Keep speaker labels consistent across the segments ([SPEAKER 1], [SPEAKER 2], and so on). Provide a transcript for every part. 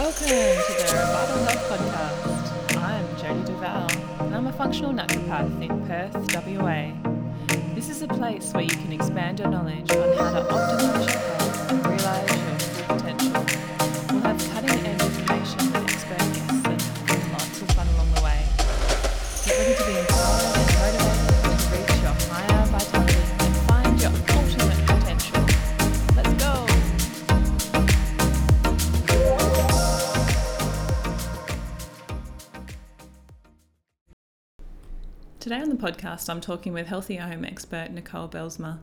[SPEAKER 1] Welcome to the Vital Health Podcast. I'm Jodie Duval, and I'm a functional naturopath in Perth, WA. This is a place where you can expand your knowledge on how to optimize your health and realize your Podcast, I'm talking with Healthy Home expert Nicole Bijlsma.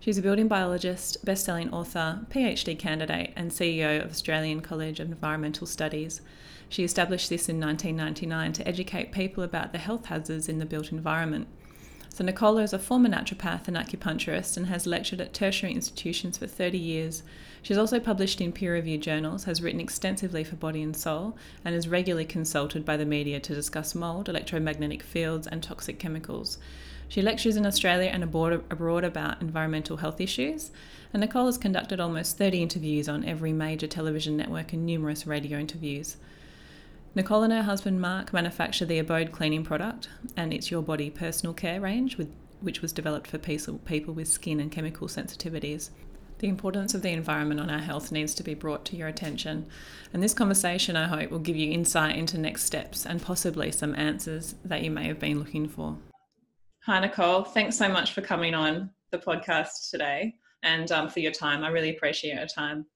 [SPEAKER 1] She's a building biologist, best-selling author, PhD candidate, and CEO of Australian College of Environmental Studies. She established this in 1999 to educate people about the health hazards in the built environment. So Nicola is a former naturopath and acupuncturist and has lectured at tertiary institutions for 30 years. She's also published in peer-reviewed journals, has written extensively for Body and Soul, and is regularly consulted by the media to discuss mold, electromagnetic fields, and toxic chemicals. She lectures in Australia and abroad, abroad about environmental health issues, and Nicole has conducted almost 30 interviews on every major television network and numerous radio interviews. Nicole and her husband Mark manufacture the Abode cleaning product, and it's Your Body personal care range, with, which was developed for people with skin and chemical sensitivities. The importance of the environment on our health needs to be brought to your attention, and this conversation, I hope, will give you insight into next steps and possibly some answers that you may have been looking for. Hi, Nicole. Thanks so much for coming on the podcast today and um, for your time. I really appreciate your time.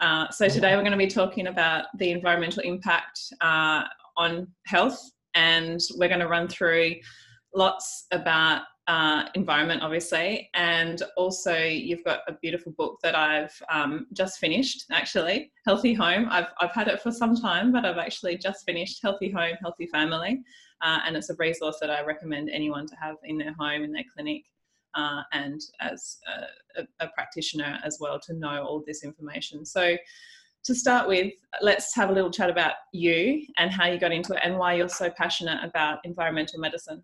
[SPEAKER 1] Uh, so today we're going to be talking about the environmental impact uh, on health, and we're going to run through lots about uh, environment, obviously, and also you've got a beautiful book that I've um, just finished, actually, Healthy Home. I've I've had it for some time, but I've actually just finished Healthy Home, Healthy Family, uh, and it's a resource that I recommend anyone to have in their home, in their clinic. Uh, and as a, a, practitioner as well to know all this information. So, to start with, let's have a little chat about you and how you got into it and why you're so passionate about environmental medicine.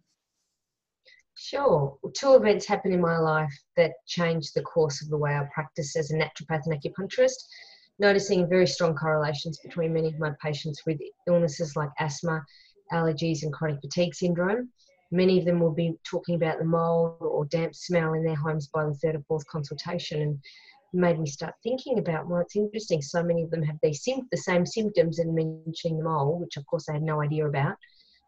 [SPEAKER 2] Sure. Two events happened in my life that changed the course of the way I practice as a naturopath and acupuncturist, noticing very strong correlations between many of my patients with illnesses like asthma, allergies, and chronic fatigue syndrome many of them will be talking about the mold or damp smell in their homes by the third or fourth consultation and made me start thinking about well it's interesting so many of them have these sim- the same symptoms and mentioning the mold which of course i had no idea about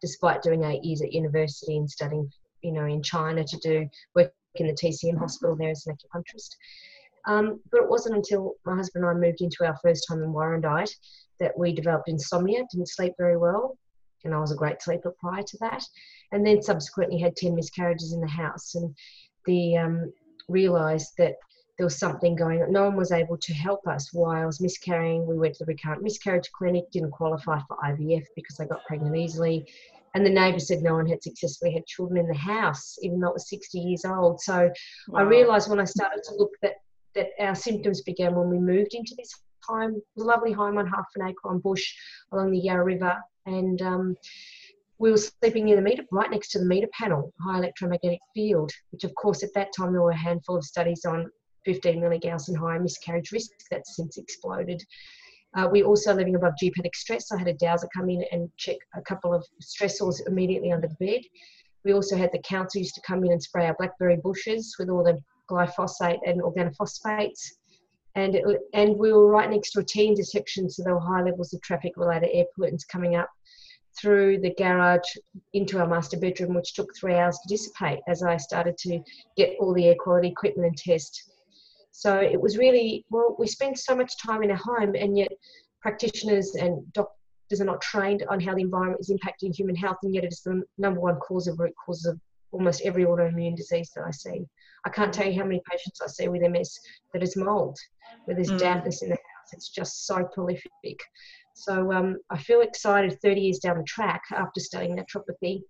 [SPEAKER 2] despite doing eight years at university and studying you know in china to do work in the tcm hospital there as an acupuncturist um, but it wasn't until my husband and i moved into our first home in warrandyte that we developed insomnia didn't sleep very well and i was a great sleeper prior to that and then subsequently had 10 miscarriages in the house and the um, realized that there was something going on. No one was able to help us while I was miscarrying. We went to the recurrent miscarriage clinic, didn't qualify for IVF because I got pregnant easily. And the neighbour said no one had successfully had children in the house, even though it was 60 years old. So wow. I realised when I started to look that that our symptoms began when we moved into this home, lovely home on half an acre on bush along the Yarra River. And um, we were sleeping near the meter, right next to the meter panel, high electromagnetic field, which of course at that time there were a handful of studies on 15 milligauss and higher miscarriage risk. That's since exploded. Uh, we also living above geopathic stress. I had a dowser come in and check a couple of stressors immediately under the bed. We also had the council used to come in and spray our blackberry bushes with all the glyphosate and organophosphates. And, it, and we were right next to a a T intersection, so there were high levels of traffic related air pollutants coming up through the garage into our master bedroom, which took three hours to dissipate as I started to get all the air quality equipment and test. So it was really, well, we spend so much time in our home, and yet practitioners and doctors are not trained on how the environment is impacting human health, and yet it is the number one cause of root causes of almost every autoimmune disease that I see. I can't tell you how many patients I see with MS that is mold, where there's mm. dampness in the house. It's just so prolific. So um, I feel excited 30 years down the track after studying naturopathy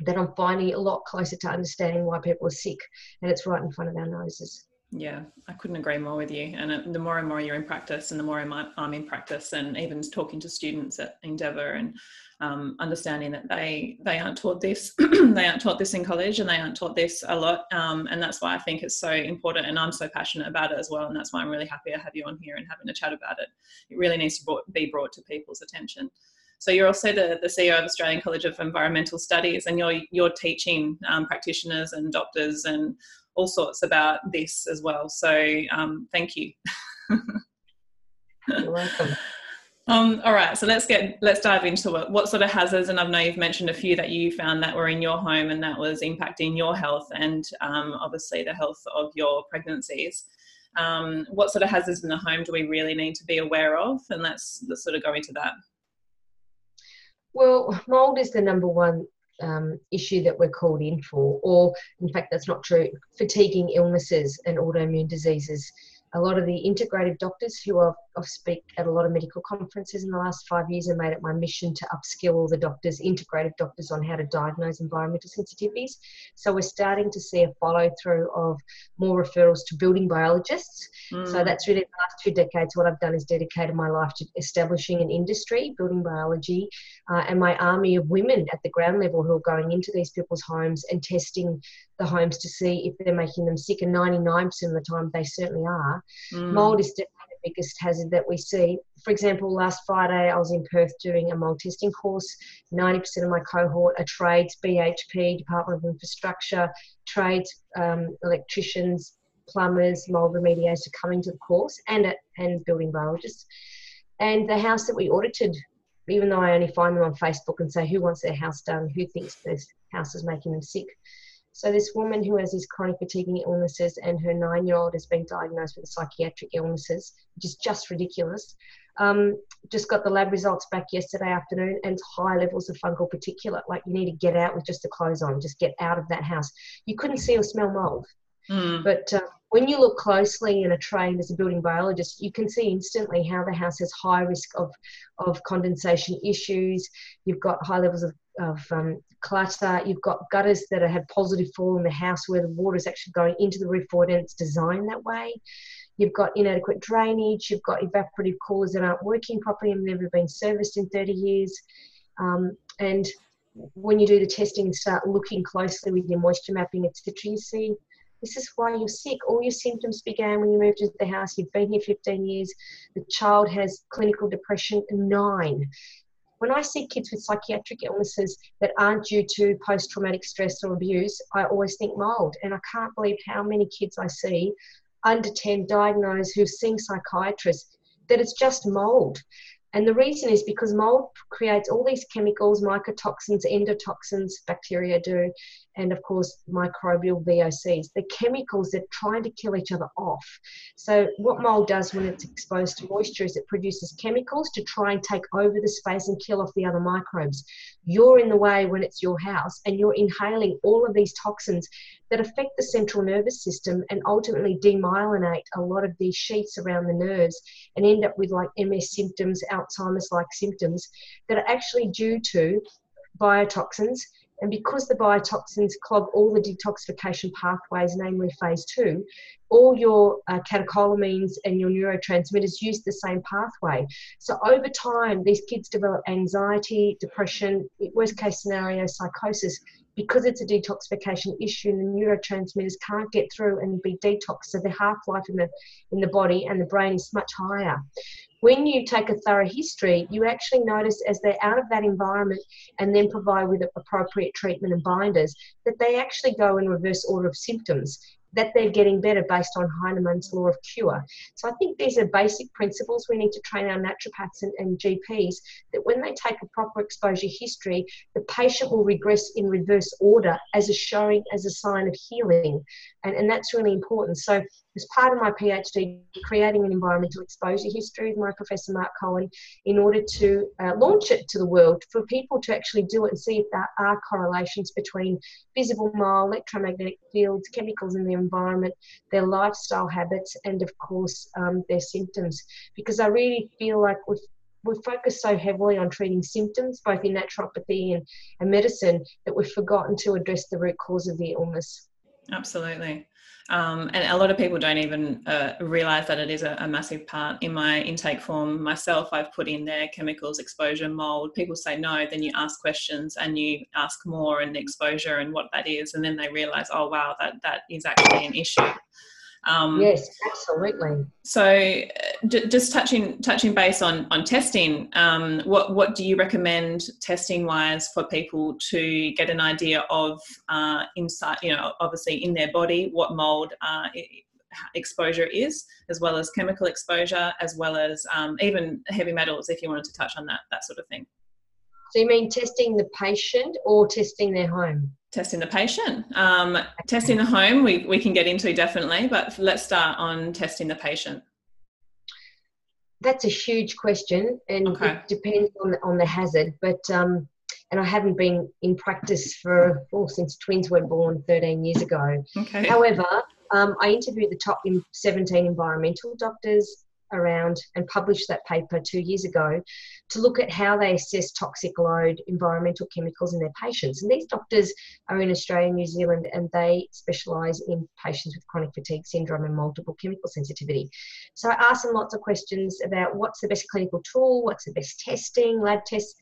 [SPEAKER 2] that I'm finally a lot closer to understanding why people are sick and it's right in front of our noses.
[SPEAKER 1] Yeah, I couldn't agree more with you. And the more and more you're in practice, and the more I'm in practice, and even talking to students at Endeavour and um, understanding that they they aren't taught this, they aren't taught this in college, and they aren't taught this a lot. Um, and that's why I think it's so important, and I'm so passionate about it as well. And that's why I'm really happy to have you on here and having a chat about it. It really needs to be brought to people's attention. So you're also the, the CEO of Australian College of Environmental Studies, and you're you're teaching um, practitioners and doctors and all sorts about this as well. So um, thank you.
[SPEAKER 2] You're welcome.
[SPEAKER 1] Um, all right, so let's get let's dive into it. What sort of hazards, and I know you've mentioned a few that you found that were in your home and that was impacting your health and um, obviously the health of your pregnancies. Um, what sort of hazards in the home do we really need to be aware of? And let's let's sort of go into that.
[SPEAKER 2] Well, mold is the number one um, issue that we're called in for, or in fact, that's not true. Fatiguing illnesses and autoimmune diseases a lot of the integrative doctors who I've, I've speak at a lot of medical conferences in the last five years have made it my mission to upskill all the doctors, integrative doctors on how to diagnose environmental sensitivities. So we're starting to see a follow through of more referrals to building biologists. Mm. So that's really the last two decades. What I've done is dedicated my life to establishing an industry, building biology, uh, and my army of women at the ground level who are going into these people's homes and testing the homes to see if they're making them sick. And 99% of the time, they certainly are. Mm. Mold is definitely the biggest hazard that we see. For example, last Friday I was in Perth doing a mold testing course. 90% of my cohort are trades, BHP, Department of Infrastructure, trades, um, electricians, plumbers, mold remediators coming to the course, and and building biologists. And the house that we audited, even though I only find them on Facebook and say who wants their house done, who thinks this house is making them sick, so this woman who has these chronic fatiguing illnesses and her nine-year-old has been diagnosed with psychiatric illnesses, which is just ridiculous. Um, just got the lab results back yesterday afternoon and high levels of fungal particulate. Like you need to get out with just the clothes on, just get out of that house. You couldn't see or smell mold. Mm. But uh, when you look closely and are trained as a building biologist, you can see instantly how the house has high risk of, of condensation issues. You've got high levels of, of um, clutter. You've got gutters that have positive fall in the house where the water is actually going into the roof void and it's designed that way. You've got inadequate drainage. You've got evaporative coolers that aren't working properly and never been serviced in 30 years. Um, and when you do the testing and start looking closely with your moisture mapping, etc., you see this is why you're sick. All your symptoms began when you moved into the house. You've been here 15 years. The child has clinical depression nine. When I see kids with psychiatric illnesses that aren't due to post traumatic stress or abuse, I always think mold. And I can't believe how many kids I see under 10 diagnosed who've seen psychiatrists that it's just mold. And the reason is because mold creates all these chemicals, mycotoxins, endotoxins, bacteria do, and of course microbial VOCs. The chemicals that are trying to kill each other off. So what mold does when it's exposed to moisture is it produces chemicals to try and take over the space and kill off the other microbes. You're in the way when it's your house and you're inhaling all of these toxins that affect the central nervous system and ultimately demyelinate a lot of these sheaths around the nerves and end up with like MS symptoms, Alzheimer's like symptoms that are actually due to biotoxins and because the biotoxins clog all the detoxification pathways, namely phase two, all your uh, catecholamines and your neurotransmitters use the same pathway. So over time, these kids develop anxiety, depression, worst case scenario, psychosis, because it's a detoxification issue the neurotransmitters can't get through and be detoxed. So the half-life in the in the body and the brain is much higher when you take a thorough history, you actually notice as they're out of that environment and then provide with appropriate treatment and binders that they actually go in reverse order of symptoms that they're getting better based on Hahnemann's law of cure. So I think these are basic principles we need to train our naturopaths and, and, GPs that when they take a proper exposure history, the patient will regress in reverse order as a showing as a sign of healing. And, and that's really important. So as part of my PhD, creating an environmental exposure history with my professor Marc Cohen in order to uh, launch it to the world for people to actually do it and see if there are correlations between visible mold, electromagnetic fields, chemicals in the environment, their lifestyle habits, and of course um, their symptoms. Because I really feel like we've we've focused so heavily on treating symptoms, both in naturopathy and, and medicine, that we've forgotten to address the root cause of the illness.
[SPEAKER 1] Absolutely. Um, and a lot of people don't even uh, realize that it is a, a, massive part. In my intake form myself, I've put in there chemicals, exposure, mold. People say no, then you ask questions and you ask more and exposure and what that is, and then they realize, oh wow, that that is actually an issue.
[SPEAKER 2] Um, yes, absolutely.
[SPEAKER 1] So, uh, just touching touching base on on testing, um, what what do you recommend testing wise for people to get an idea of uh, inside, you know, obviously in their body, what mold uh, exposure is, as well as chemical exposure, as well as um, even heavy metals, if you wanted to touch on that that sort of thing.
[SPEAKER 2] So you mean testing the patient or testing their home?
[SPEAKER 1] Testing the patient. Um, testing the home, we, we can get into definitely, but let's start on testing the patient.
[SPEAKER 2] That's a huge question, and okay. it depends on the, on the hazard. But um, and I haven't been in practice for well, since twins were born 13 years ago. Okay. However, um, I interviewed the top 17 environmental doctors around and published that paper two years ago to look at how they assess toxic load environmental chemicals in their patients. And these doctors are in Australia New Zealand and they specialise in patients with chronic fatigue syndrome and multiple chemical sensitivity. So I asked them lots of questions about what's the best clinical tool, what's the best testing, lab tests,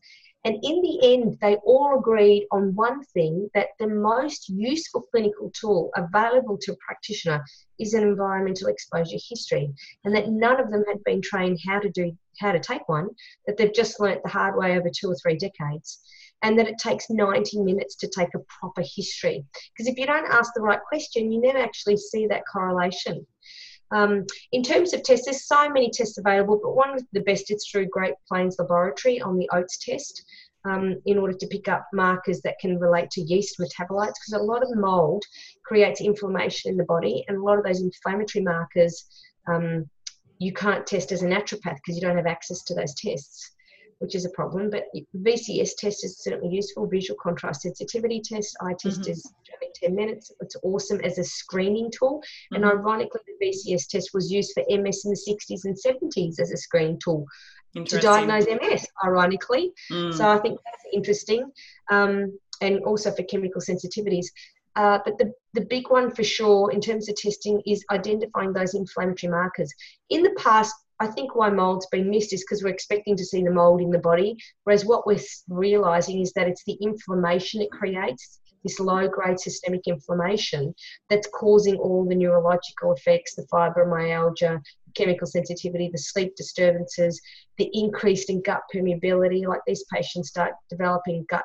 [SPEAKER 2] and in the end, they all agreed on one thing that the most useful clinical tool available to a practitioner is an environmental exposure history, and that none of them had been trained how to do how to take one, that they've just learnt the hard way over two or three decades. And that it takes 90 minutes to take a proper history. Because if you don't ask the right question, you never actually see that correlation. Um, in terms of tests, there's so many tests available, but one of the best is through Great Plains Laboratory on the OATs test. Um, in order to pick up markers that can relate to yeast metabolites, because a lot of mold creates inflammation in the body, and a lot of those inflammatory markers um, you can't test as a naturopath because you don't have access to those tests which is a problem. But VCS test is certainly useful. Visual contrast sensitivity test. I test mm-hmm. is 10 minutes. It's awesome as a screening tool. Mm-hmm. And ironically, the VCS test was used for MS in the 60s and 70s as a screening tool to diagnose MS, ironically. Mm. So I think that's interesting. Um, and also for chemical sensitivities. Uh, but the, the big one for sure in terms of testing is identifying those inflammatory markers. In the past, I think why mold's been missed is because we're expecting to see the mold in the body, whereas what we're realizing is that it's the inflammation it creates, this low grade systemic inflammation, that's causing all the neurological effects, the fibromyalgia, chemical sensitivity, the sleep disturbances, the increase in gut permeability. Like these patients start developing gut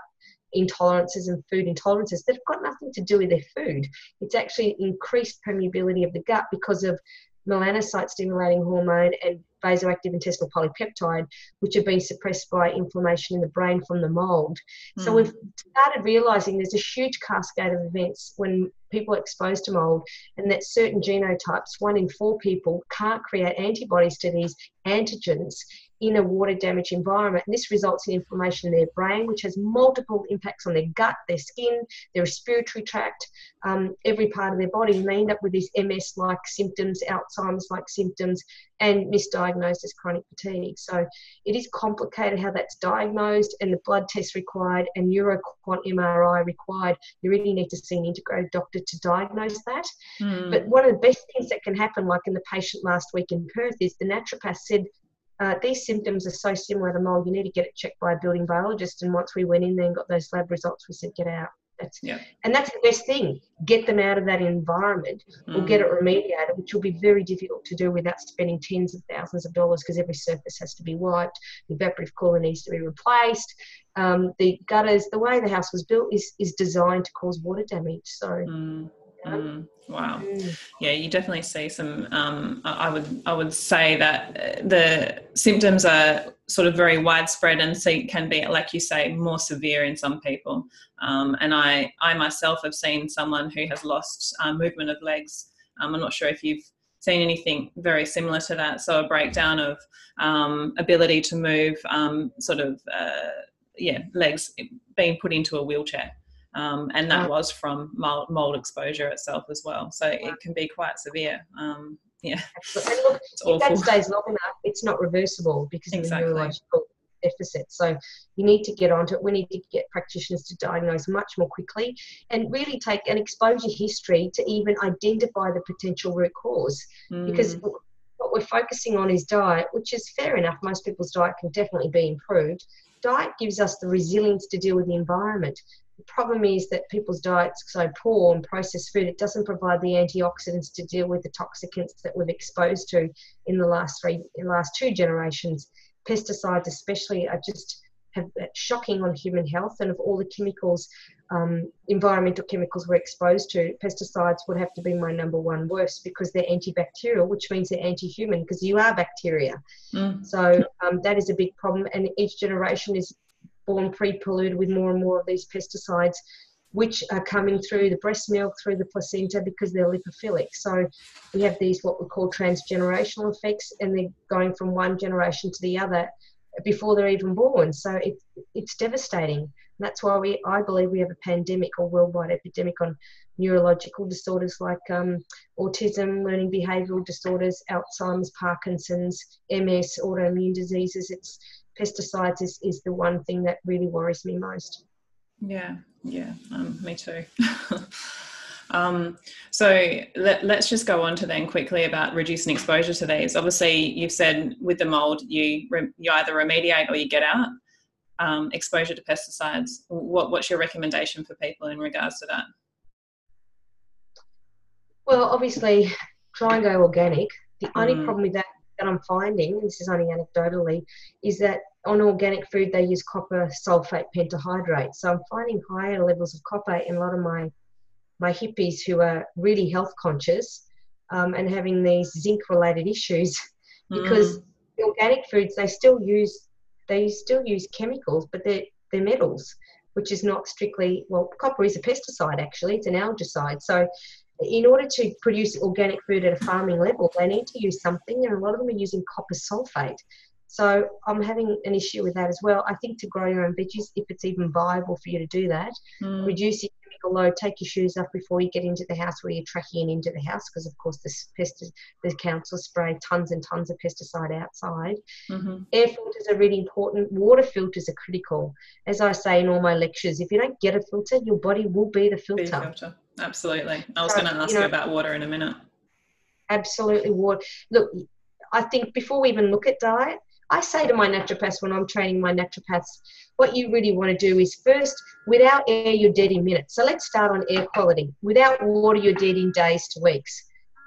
[SPEAKER 2] intolerances and food intolerances that have got nothing to do with their food. It's actually increased permeability of the gut because of melanocyte stimulating hormone and vasoactive intestinal polypeptide, which have been suppressed by inflammation in the brain from the mold. Mm. So hmm. we've started realizing there's a huge cascade of events when people are exposed to mold, and that certain genotypes, one in four people, can't create antibodies to these antigens in a water damaged environment. And this results in inflammation in their brain, which has multiple impacts on their gut, their skin, their respiratory tract, um, every part of their body. And they end up with these MS like symptoms, Alzheimer's like symptoms, and misdiagnosed as chronic fatigue. So it is complicated how that's diagnosed and the blood tests required and NeuroQuant MRI required. You really need to see an integrated doctor to diagnose that. Mm. But one of the best things that can happen, like in the patient last week in Perth, is the naturopath said uh, these symptoms are so similar to mold, you need to get it checked by a building biologist. And once we went in there and got those lab results, we said, get out. That's, yeah. And that's the best thing. Get them out of that environment mm. or get it mm. remediated, which will be very difficult to do without spending tens of thousands of dollars because every surface has to be wiped. The evaporative cooler needs to be replaced. Um, the gutters, the way the house was built is, is designed to cause water damage. So mm.
[SPEAKER 1] Mm, wow. Mm. Yeah, you definitely see some. Um, I would I would say that uh, the symptoms are sort of very widespread and see, can be, like you say, more severe in some people. Um, and I I myself have seen someone who has lost uh, movement of legs. Um, I'm not sure if you've seen anything very similar to that. So a breakdown of um, ability to move, um, sort of uh, yeah, legs being put into a wheelchair um, and that was from mold, exposure itself as well. So it can be quite severe. Um, yeah,
[SPEAKER 2] Absolutely. And look, it's if awful. that stays long enough, it's not reversible because exactly. of the neurological deficit. So you need to get onto it. We need to get practitioners to diagnose much more quickly and really take an exposure history to even identify the potential root cause. Mm. Because what we're focusing on is diet, which is fair enough. Most people's diet can definitely be improved. Diet gives us the resilience to deal with the environment. The problem is that people's diets are so poor on processed food, it doesn't provide the antioxidants to deal with the toxicants that we've exposed to in the last three, last two generations. Pesticides, especially, are just have shocking on human health. And of all the chemicals, um, environmental chemicals we're exposed to, pesticides would have to be my number one worst because they're antibacterial, which means they're anti-human because you are bacteria. Mm. So um, that is a big problem. And each generation is born pre-polluted with more and more of these pesticides which are coming through the breast milk, through the placenta, because they're lipophilic. So we have these what we call transgenerational effects, and they're going from one generation to the other before they're even born. So it, it's devastating. And that's why we, I believe, we have a pandemic or worldwide epidemic on neurological disorders like um, autism, learning behavioural disorders, Alzheimer's, Parkinson's, MS, autoimmune diseases. It's pesticides is, is the one thing that really worries me most.
[SPEAKER 1] Yeah, yeah, um, me too. um, so let, us just go on to then quickly about reducing exposure to these. Obviously, you've said with the mold, you re, you either remediate or you get out um, exposure to pesticides. What, what's your recommendation for people in regards to that?
[SPEAKER 2] Well, obviously, try and go organic. The only mm. problem with that that I'm finding, this is only anecdotally, is that on organic food they use copper sulfate pentahydrate. So I'm finding higher levels of copper in a lot of my my hippies who are really health conscious um, and having these zinc related issues because mm. the organic foods they still use they still use chemicals but they're they're metals which is not strictly well copper is a pesticide actually it's an algicide so in order to produce organic food at a farming level, they need to use something, and a lot of them are using copper sulfate. So I'm having an issue with that as well. I think to grow your own veggies, if it's even viable for you to do that, mm. reduce your chemical load, take your shoes off before you get into the house where you're tracking into the house, because of course the pesti- the council spray tons and tons of pesticide outside. Mm-hmm. Air filters are really important. Water filters are critical. As I say in all my lectures, if you don't get a filter, your body will be the filter. Be the filter.
[SPEAKER 1] Absolutely. I was so, going to ask you, know, you about water in a minute.
[SPEAKER 2] Absolutely, water. Look, I think before we even look at diet, I say to my naturopaths when I'm training my naturopaths, what you really want to do is first, without air, you're dead in minutes. So let's start on air quality. Without water, you're dead in days to weeks.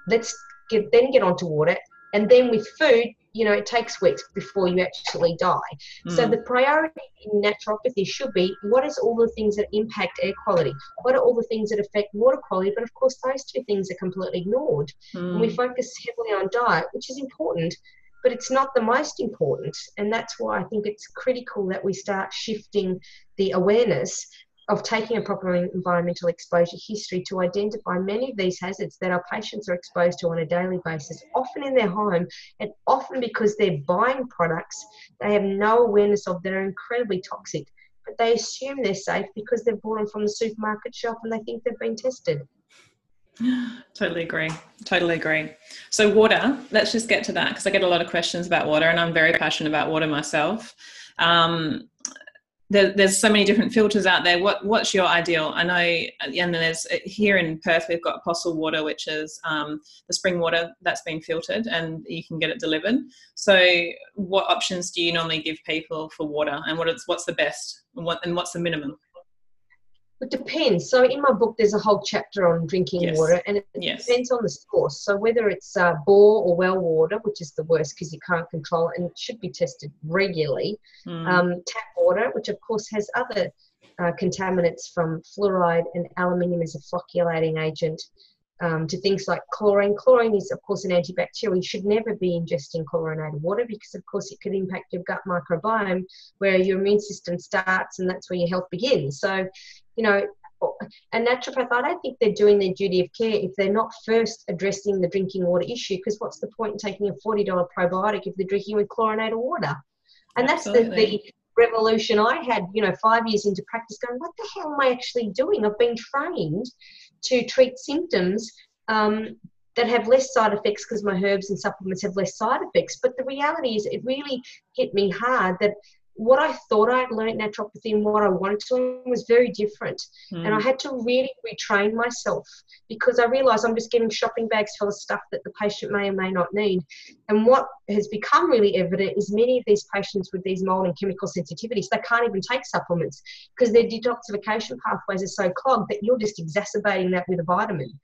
[SPEAKER 2] Let's get, then get onto water. And then with food, you know, it takes weeks before you actually die. Mm. So the priority in naturopathy should be what is all the things that impact air quality? What are all the things that affect water quality? But of course, those two things are completely ignored. Mm. And we focus heavily on diet, which is important, but it's not the most important. And that's why I think it's critical that we start shifting the awareness of taking a proper environmental exposure history to identify many of these hazards that our patients are exposed to on a daily basis, often in their home, and often because they're buying products they have no awareness of that are incredibly toxic. But they assume they're safe because they've bought them from the supermarket shelf and they think they've been tested.
[SPEAKER 1] Totally agree. Totally agree. So, water, let's just get to that because I get a lot of questions about water and I'm very passionate about water myself. Um, there, there's so many different filters out there. What what's your ideal? I know, and there's here in Perth we've got Apostle Water, which is um, the spring water that's been filtered, and you can get it delivered. So, what options do you normally give people for water, and what is what's the best, and, what, and what's the minimum?
[SPEAKER 2] It depends. So in my book, there's a whole chapter on drinking yes. water, and it yes. depends on the source. So whether it's uh, bore or well water, which is the worst because you can't control it, and it should be tested regularly. Mm. Um, tap water, which of course has other uh, contaminants from fluoride and aluminium as a flocculating agent. Um, to things like chlorine. Chlorine is, of course, an antibacterial. You should never be ingesting chlorinated water because, of course, it could impact your gut microbiome where your immune system starts and that's where your health begins. So, you know, a naturopath, I don't think they're doing their duty of care if they're not first addressing the drinking water issue. Because what's the point in taking a $40 probiotic if they're drinking with chlorinated water? And Absolutely. that's the, the revolution I had, you know, five years into practice going, what the hell am I actually doing? I've been trained to treat symptoms um, that have less side effects because my herbs and supplements have less side effects. But the reality is, it really hit me hard that what I thought I'd learned naturopathy and what I wanted to learn was very different. Mm. And I had to really retrain myself because I realized I'm just getting shopping bags full of stuff that the patient may or may not need. And what has become really evident is many of these patients with these mold and chemical sensitivities, they can't even take supplements because their detoxification pathways are so clogged that you're just exacerbating that with a vitamin.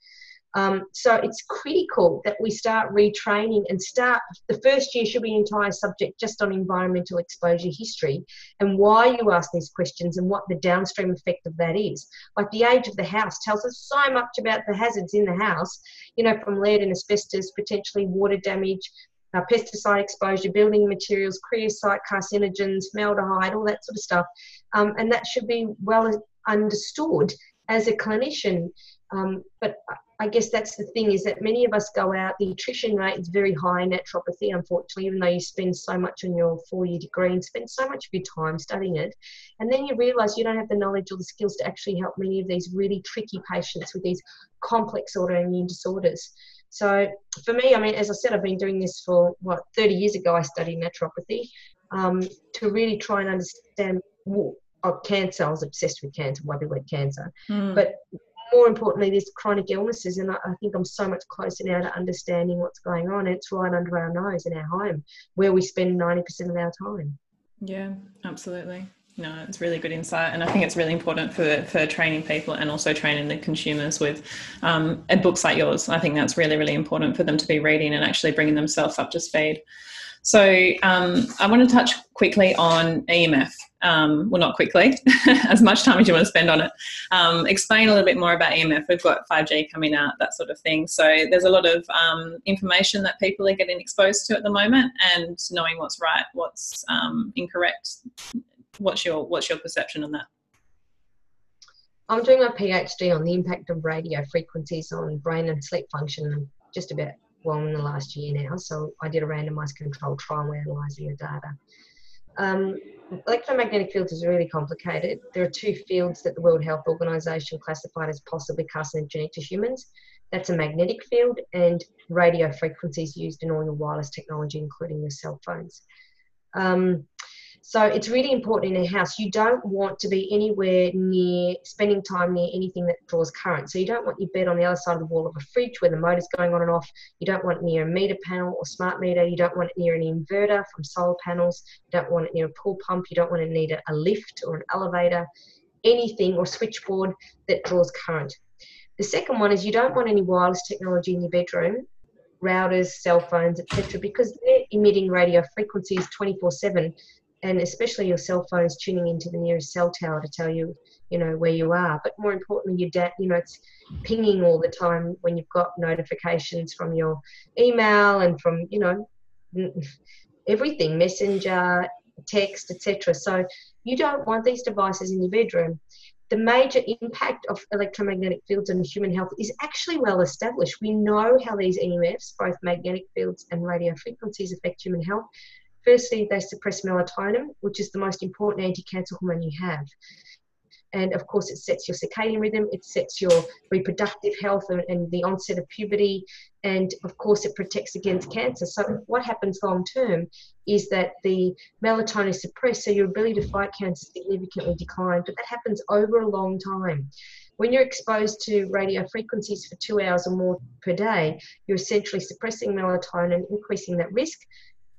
[SPEAKER 2] Um, so it's critical that we start retraining and start. The first year should be an entire subject just on environmental exposure history and why you ask these questions and what the downstream effect of that is. Like the age of the house tells us so much about the hazards in the house, you know, from lead and asbestos, potentially water damage, uh, pesticide exposure, building materials, creosote, carcinogens, formaldehyde, all that sort of stuff. Um, and that should be well understood as a clinician. Um, but I guess that's the thing is that many of us go out, the attrition rate is very high in naturopathy, unfortunately, even though you spend so much on your four year degree and spend so much of your time studying it. And then you realize you don't have the knowledge or the skills to actually help many of these really tricky patients with these complex autoimmune disorders. So for me, I mean, as I said, I've been doing this for what 30 years ago. I studied naturopathy um, to really try and understand. Well, oh, cancer. I was obsessed with cancer. Why we cancer, mm. but more importantly, there's chronic illnesses, and I, I, think I'm so much closer now to understanding what's going on. It's right under our nose in our home, where we spend 90% of our time.
[SPEAKER 1] Yeah, absolutely. No, it's really good insight, and I think it's really important for for training people and also training the consumers with um, books like yours. I think that's really really important for them to be reading and actually bringing themselves up to speed. So um, I want to touch quickly on EMF. Um, well, not quickly, as much time as you want to spend on it. Um, explain a little bit more about EMF. We've got 5G coming out, that sort of thing. So there's a lot of um, information that people are getting exposed to at the moment, and knowing what's right, what's um, incorrect. What's your what's your perception on that?
[SPEAKER 2] I'm doing my PhD on the impact of radio frequencies on brain and sleep function. Just about well in the last year now. So I did a randomized controlled trial analyzing the data. Um, electromagnetic fields is really complicated. There are two fields that the World Health Organization classified as possibly carcinogenic to humans. That's a magnetic field and radio frequencies used in all your wireless technology, including your cell phones. Um, so it's really important in a house. You don't want to be anywhere near spending time near anything that draws current. So you don't want your bed on the other side of the wall of a fridge where the motor's going on and off. You don't want near a meter panel or smart meter. You don't want it near an inverter from solar panels. You don't want it near a pool pump. You don't want it near a lift or an elevator, anything or switchboard that draws current. The second one is you don't want any wireless technology in your bedroom routers, cell phones, etc., because they're emitting radio frequencies 24 7 and especially your cell phone is tuning into the nearest cell tower to tell you, you know, where you are. But more importantly, your data, you know, it's pinging all the time when you've got notifications from your email and from, you know, everything, messenger, text, etc. So you don't want these devices in your bedroom. The major impact of electromagnetic fields on human health is actually well established. We know how these EMFs, both magnetic fields and radio frequencies, affect human health. Firstly, they suppress melatonin, which is the most important anti cancer hormone you have. And of course, it sets your circadian rhythm, it sets your reproductive health and, and the onset of puberty, and of course, it protects against cancer. So, what happens long term is that the melatonin is suppressed, so your ability to fight cancer significantly declines, but that happens over a long time when you're exposed to radio frequencies for two hours or more per day, you're essentially suppressing melatonin, increasing that risk.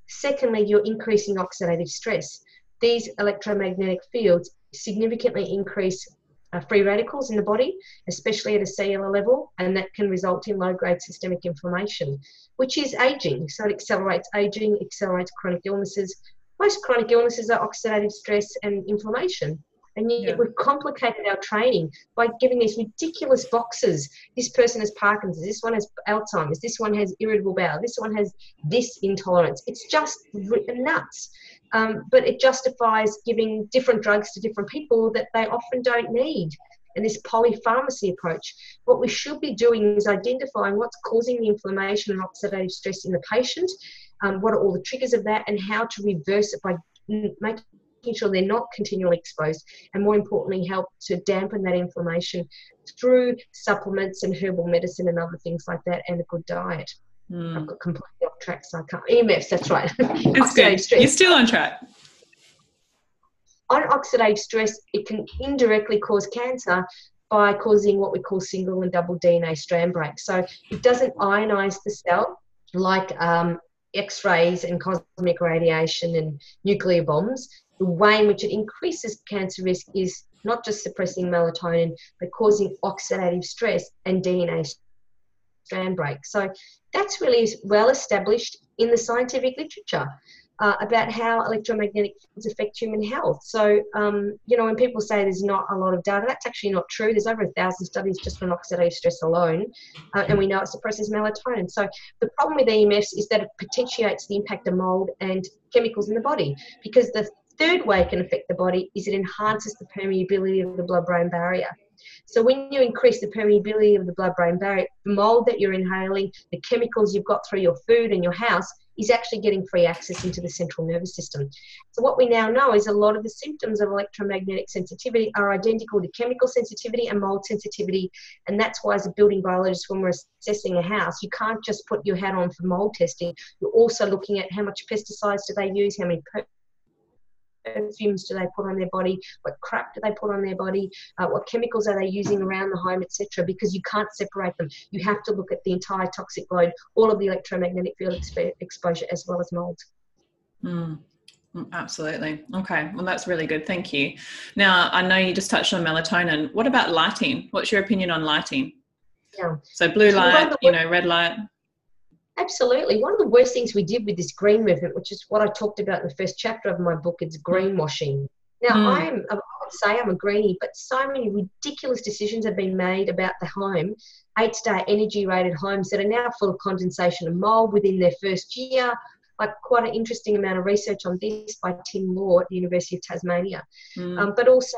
[SPEAKER 2] Secondly, you're increasing oxidative stress. These electromagnetic fields significantly increase uh, free radicals in the body, especially at a cellular level, and that can result in low grade systemic inflammation, which is aging. So it accelerates aging, accelerates chronic illnesses. Most chronic illnesses are oxidative stress and inflammation. And yet yeah. we've complicated our training by giving these ridiculous boxes. This person has Parkinson's, this one has Alzheimer's, this one has irritable bowel, this one has this intolerance. It's just nuts. Um, but it justifies giving different drugs to different people that they often don't need. And this polypharmacy approach, what we should be doing is identifying what's causing the inflammation and oxidative stress in the patient, um, what are all the triggers of that, and how to reverse it by making making sure they're not continually exposed, and more importantly, help to dampen that inflammation through supplements and herbal medicine and other things like that, and a good diet. Mm. I've got completely off track, so I can't. EMFs, that's right.
[SPEAKER 1] It's good. You're still on track.
[SPEAKER 2] on oxidative stress, it can indirectly cause cancer by causing what we call single and double DNA strand breaks. So it doesn't ionize the cell like um, X rays and cosmic radiation and nuclear bombs. The way in which it increases cancer risk is not just suppressing melatonin, but causing oxidative stress and DNA strand break. So that's really well established in the scientific literature uh, about how electromagnetic fields affect human health. So, um, you know, when people say there's not a lot of data, that's actually not true. There's over a thousand studies just on oxidative stress alone, uh, and we know it suppresses melatonin. So, the problem with EMFs is that it potentiates the impact of mold and chemicals in the body because the third way it can affect the body is it enhances the permeability of the blood brain barrier. So when you increase the permeability of the blood-brain barrier, the mold that you're inhaling, the chemicals you've got through your food and your house is actually getting free access into the central nervous system. So what we now know is a lot of the symptoms of electromagnetic sensitivity are identical to chemical sensitivity and mold sensitivity. And that's why as a building biologist, when we're assessing a house, you can't just put your hat on for mold testing. You're also looking at how much pesticides do they use, how many perfumes do they put on their body, what crap do they put on their body, uh, what chemicals are they using around the home, etc. Because you can't separate them. You have to look at the entire toxic load, all of the electromagnetic field exp- exposure, as well as mold.
[SPEAKER 1] Mm. Absolutely. Okay. Well, that's really good. Thank you. Now, I know you just touched on melatonin. What about lighting? What's your opinion on lighting?
[SPEAKER 2] Yeah.
[SPEAKER 1] So, blue light, you know, red light.
[SPEAKER 2] Absolutely. One of the worst things we did with this green movement, which is what I talked about in the first chapter of my book, it's greenwashing. Now, mm. I'm, I would say I'm a greenie, but so many ridiculous decisions have been made about the home, eight star energy rated homes that are now full of condensation and mold within their first year. Like quite an interesting amount of research on this by Tim Law at the University of Tasmania. Mm. Um, but also,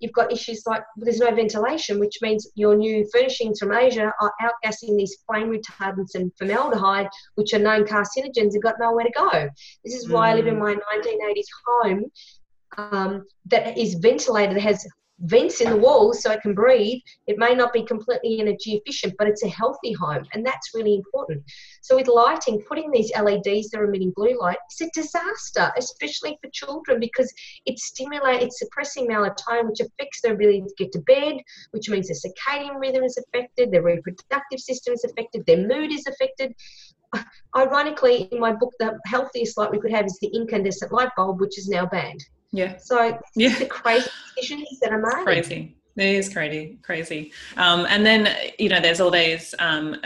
[SPEAKER 2] you've got issues like there's no ventilation, which means your new furnishings from Asia are outgassing these flame retardants and formaldehyde, which are known carcinogens, and got nowhere to go. This is why mm. I live in mm. my 1980s home um, that is ventilated, has vents in the walls so it can breathe. It may not be completely energy efficient, but it's a healthy home, and that's really important. So, with lighting, putting these LEDs that are emitting blue light is a disaster, especially for children, because it stimulates, it's suppressing melatonin, which affects their ability to get to bed, which means their circadian rhythm is affected, their reproductive system is affected, their mood is affected. Ironically, in my book, the healthiest light we could have is the incandescent light bulb, which is now banned.
[SPEAKER 1] Yeah.
[SPEAKER 2] So yeah. the crazy decisions that are made.
[SPEAKER 1] Crazy. It is crazy, crazy. Um, and then you know, there's all these um,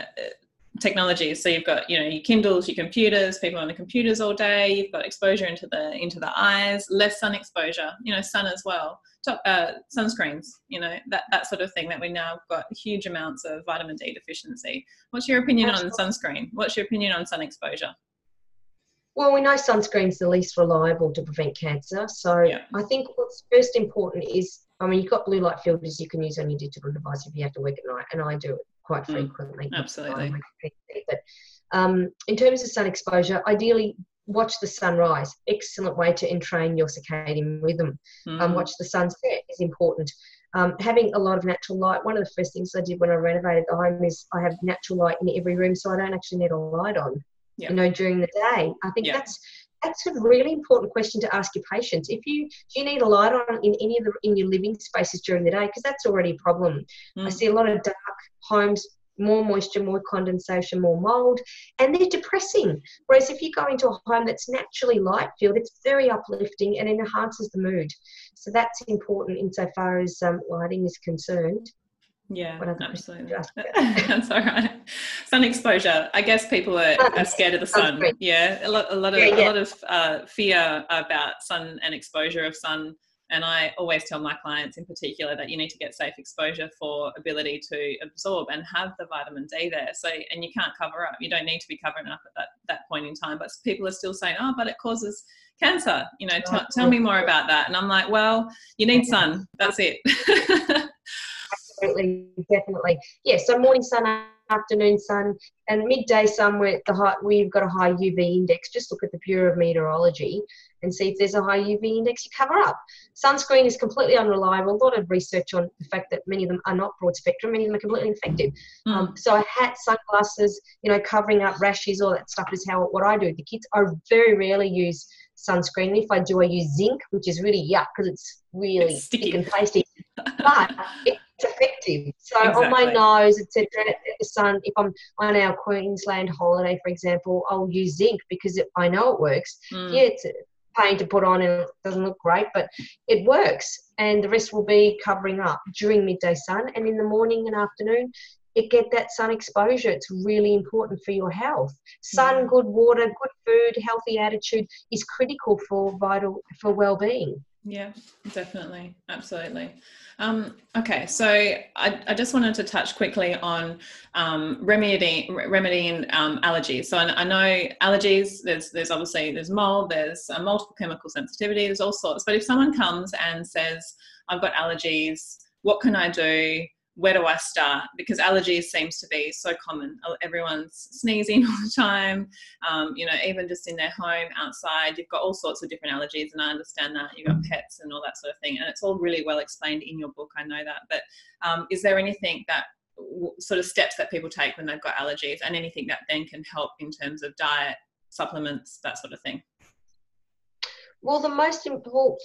[SPEAKER 1] technologies. So you've got you know your Kindles, your computers, people on the computers all day. You've got exposure into the into the eyes, less sun exposure. You know, sun as well. Top uh, sunscreens. You know that that sort of thing. That we now got huge amounts of vitamin D deficiency. What's your opinion Absolutely. on sunscreen? What's your opinion on sun exposure?
[SPEAKER 2] Well, we know sunscreen's the least reliable to prevent cancer. So yeah. I think what's first important is, I mean, you've got blue light filters you can use on your digital device if you have to work at night, and I do it quite mm, frequently.
[SPEAKER 1] Absolutely.
[SPEAKER 2] But um, in terms of sun exposure, ideally watch the sunrise. Excellent way to entrain your circadian rhythm. Um, mm. Um, watch the sunset is important. Um, having a lot of natural light. One of the first things I did when I renovated the home is I have natural light in every room, so I don't actually need a light on yep. you know, during the day. I think yep. that's that's a really important question to ask your patients. If you do you need a light on in any of the in your living spaces during the day, because that's already a problem. Mm. I see a lot of dark homes, more moisture, more condensation, more mold, and they're depressing. Whereas if you go into a home that's naturally light filled, it's very uplifting and enhances the mood. So that's important insofar as um, lighting is concerned.
[SPEAKER 1] Yeah, absolutely. That's all right. Sun exposure. I guess people are, are scared of the sun. Yeah, a lot, a lot of, yeah, yeah. a lot of uh, fear about sun and exposure of sun. And I always tell my clients in particular that you need to get safe exposure for ability to absorb and have the vitamin D there. So, and you can't cover up. You don't need to be covering up at that, that point in time. But people are still saying, oh, but it causes cancer. You know, t- tell me more about that. And I'm like, well, you need sun. That's it.
[SPEAKER 2] Absolutely, definitely. Yeah, so morning sun, afternoon sun, and midday sun where the high, we've got a high UV index. Just look at the Bureau of Meteorology and see if there's a high UV index, you cover up. Sunscreen is completely unreliable. A lot of research on the fact that many of them are not broad spectrum, many of them are completely effective. Mm. Um, so a hat, sunglasses, you know, covering up rashes, all that stuff is how what I do the kids. I very rarely use sunscreen. If I do, I use zinc, which is really yuck because it's really
[SPEAKER 1] It's sticky.
[SPEAKER 2] thick and pasty. but it's effective. So on my nose, etc., the sun, if I'm on our Queensland holiday, for example, I'll use zinc because it, I know it works.
[SPEAKER 1] Mm.
[SPEAKER 2] Yeah, it's a pain to put on and it doesn't look great, but it works. And the rest will be covering up during midday sun. And in the morning and afternoon, it get that sun exposure. It's really important for your health. Sun,
[SPEAKER 1] Yeah.
[SPEAKER 2] good water, good food, healthy attitude is critical for vital for well-being.
[SPEAKER 1] Yeah, definitely. Absolutely. Um, okay, so I, I just wanted to touch quickly on um, remedying, remedying um, allergies. So I, I know allergies, there's, there's obviously, there's mold, there's uh, multiple chemical sensitivity, there's all sorts. But if someone comes and says, I've got allergies, what can I do? Where do I start? Because allergies seems to be so common. Everyone's sneezing all the time um, you know, even just in their home, outside, you've got all sorts of different allergies, and I understand that you've got pets and all that sort of thing, and it's all really well explained in your book. I know that, but um, is there anything that sort of steps that people take when they've got allergies, and anything that then can help in terms of diet, supplements, that sort of thing?
[SPEAKER 2] Well, the most important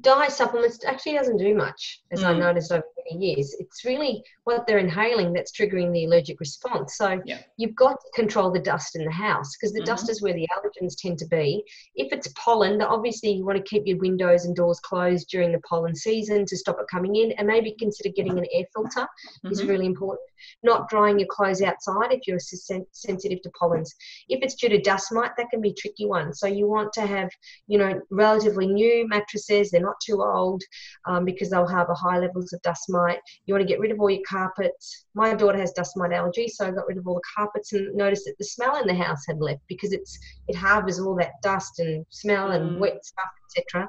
[SPEAKER 2] diet supplements actually doesn't do much, as I
[SPEAKER 1] Mm.
[SPEAKER 2] noticed over years. It's really what they're inhaling that's triggering the allergic response. So
[SPEAKER 1] Yeah.
[SPEAKER 2] you've got to control the dust in the house because the dust is where the allergens tend to be. If it's pollen, obviously you want to keep your windows and doors closed during the pollen season to stop it coming in, and maybe consider getting an air filter is
[SPEAKER 1] Mhm.
[SPEAKER 2] really important. Not drying your clothes outside if you're sensitive to pollens. If it's due to dust mite, that can be a tricky one. So you want to have, you know, relatively new mattresses. They're not too old um, because they'll harbour high levels of dust mite. You want to get rid of all your carpets. My daughter has dust mite allergy, so I got rid of all the carpets and noticed that the smell in the house had left because it's it harbours all that dust and smell and
[SPEAKER 1] Mm.
[SPEAKER 2] wet stuff, etc.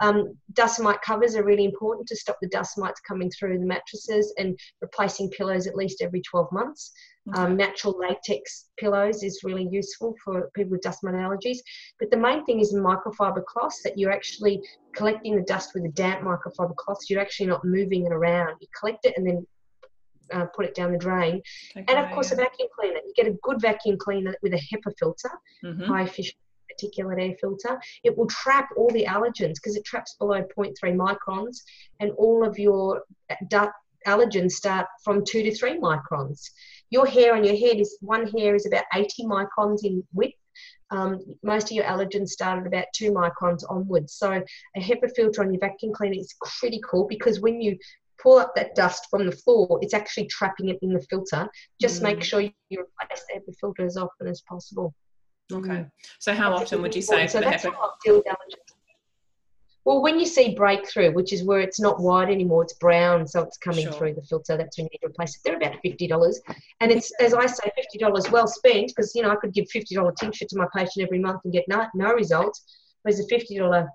[SPEAKER 2] Um, dust mite covers are really important to stop the dust mites coming through the mattresses and replacing pillows at least every 12 months. Um, natural latex pillows is really useful for people with dust mite allergies. But the main thing is microfiber cloths that you're actually collecting the dust with a damp microfiber cloth. You're actually not moving it around. You collect it and then uh, put it down the drain.
[SPEAKER 1] Take
[SPEAKER 2] And of course,
[SPEAKER 1] yeah.
[SPEAKER 2] a vacuum cleaner. You get a good vacuum cleaner with a HEPA filter
[SPEAKER 1] Mhm.
[SPEAKER 2] high efficient particulate air filter. It will trap all the allergens because it traps below 0.3 microns, and all of your du- allergens start from two to three microns. Your hair on your head is one hair is about 80 microns in width. Um, most of your allergens start at about two microns onwards. So a HEPA filter on your vacuum cleaner is critical because when you pull up that dust from the floor, it's actually trapping it in the filter. Just make
[SPEAKER 1] Mm.
[SPEAKER 2] sure you replace the HEPA filter as often as possible.
[SPEAKER 1] Okay. So how
[SPEAKER 2] That's
[SPEAKER 1] often would you say for the
[SPEAKER 2] so that's I deal. Well, when you see breakthrough, which is where it's not white anymore, it's brown, so it's coming
[SPEAKER 1] Sure.
[SPEAKER 2] through the filter. That's when you need to replace it. They're about fifty dollars, and it's as I say, fifty dollars well spent because you know I could give fifty dollar tincture to my patient every month and get no, no results. Whereas a fifty dollar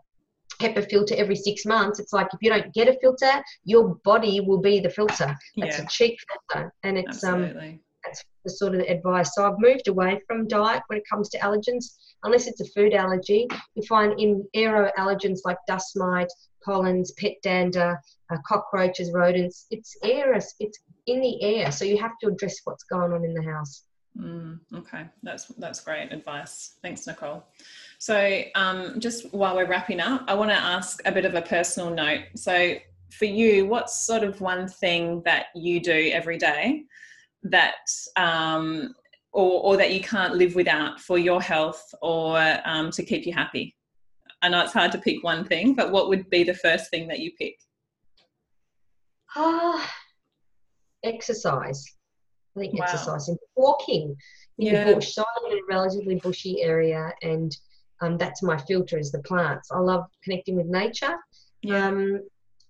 [SPEAKER 2] HEPA filter every six months, it's like if you don't get a filter, your body will be the filter. That's
[SPEAKER 1] Yeah,
[SPEAKER 2] a cheap filter, and it's um
[SPEAKER 1] absolutely.
[SPEAKER 2] That's the sort of advice. So I've moved away from diet when it comes to allergens, unless it's a food allergy. You find in aero allergens like dust mite, pollens, pet dander, uh, cockroaches, rodents. It's air. It's in the air, so you have to address what's going on in the house.
[SPEAKER 1] Mm, okay, that's that's great advice. Thanks, Nicole. So, um, just while we're wrapping up, I want to ask a bit of a personal note. So, for you, what's sort of one thing that you do every day that, um, or, or that you can't live without for your health or um, to keep you happy? I know it's hard to pick one thing, but what would be the first thing that you pick?
[SPEAKER 2] Ah, exercise. I think
[SPEAKER 1] Wow.
[SPEAKER 2] exercising, walking in
[SPEAKER 1] Yeah.
[SPEAKER 2] the bush. So I live in a relatively bushy area, and um, that's my filter is the plants. I love connecting with nature. Um,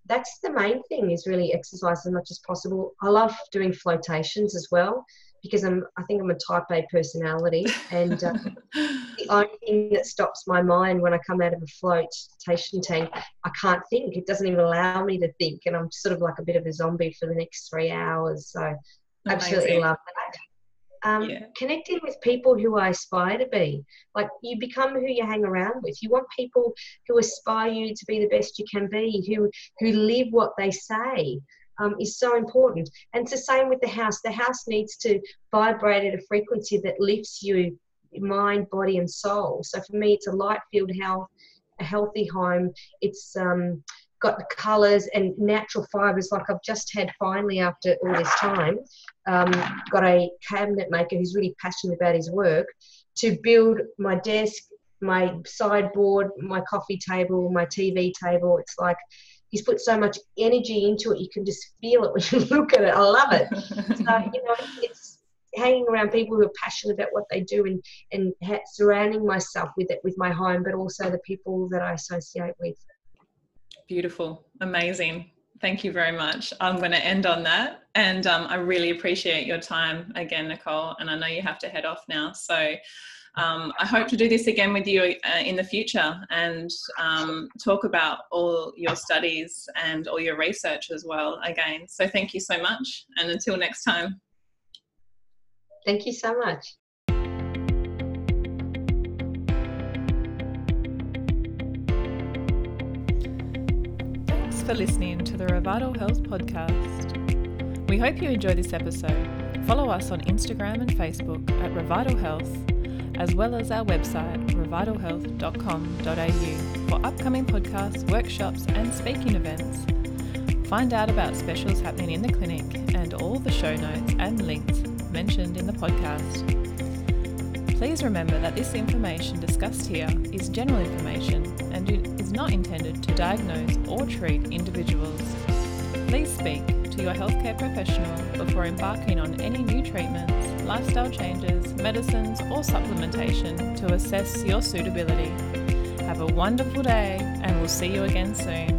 [SPEAKER 2] that's the main thing is really exercise as much as possible. I love doing flotations as well because I'm I think I'm a type A personality and uh, the only thing that stops my mind when I come out of a flotation tank I can't think. It doesn't even allow me to think and I'm sort of like a bit of a zombie for the next three hours. So absolutely love that um,
[SPEAKER 1] Yeah.
[SPEAKER 2] connecting with people who I aspire to be. Like you become who you hang around with. You want people who aspire you to be the best you can be, who who live what they say. Um, is so important, and it's the same with the house. The house needs to vibrate at a frequency that lifts you, mind, body, and soul. So for me, it's a light-filled house, a healthy home. It's um, got the colours and natural fibres. Like I've just had finally after all this time, um, got a cabinet maker who's really passionate about his work to build my desk, my sideboard, my coffee table, my TV table. It's like he's put so much energy into it. You can just feel it when you look at it. I love it. so you know, it's hanging around people who are passionate about what they do and and ha- surrounding myself with it with my home, but also the people that I associate with.
[SPEAKER 1] Beautiful, amazing. Thank you very much. I'm going to end on that. And um, I really appreciate your time again, Nicole. And I know you have to head off now. So um, I hope to do this again with you uh, in the future and um, talk about all your studies and all your research as well again. So thank you so much. And until next time.
[SPEAKER 2] Thank you so much.
[SPEAKER 1] For listening to the Revital Health Podcast. We hope you enjoy this episode. Follow us on Instagram and Facebook at Revital Health, as well as our website, revitalhealth.com.au, for upcoming podcasts, workshops, and speaking events. Find out about specials happening in the clinic and all the show notes and links mentioned in the podcast. Please remember that this information discussed here is general information and is not intended to diagnose or treat individuals. Please speak to your healthcare professional before embarking on any new treatments, lifestyle changes, medicines, or supplementation to assess your suitability. Have a wonderful day, and we'll see you again soon.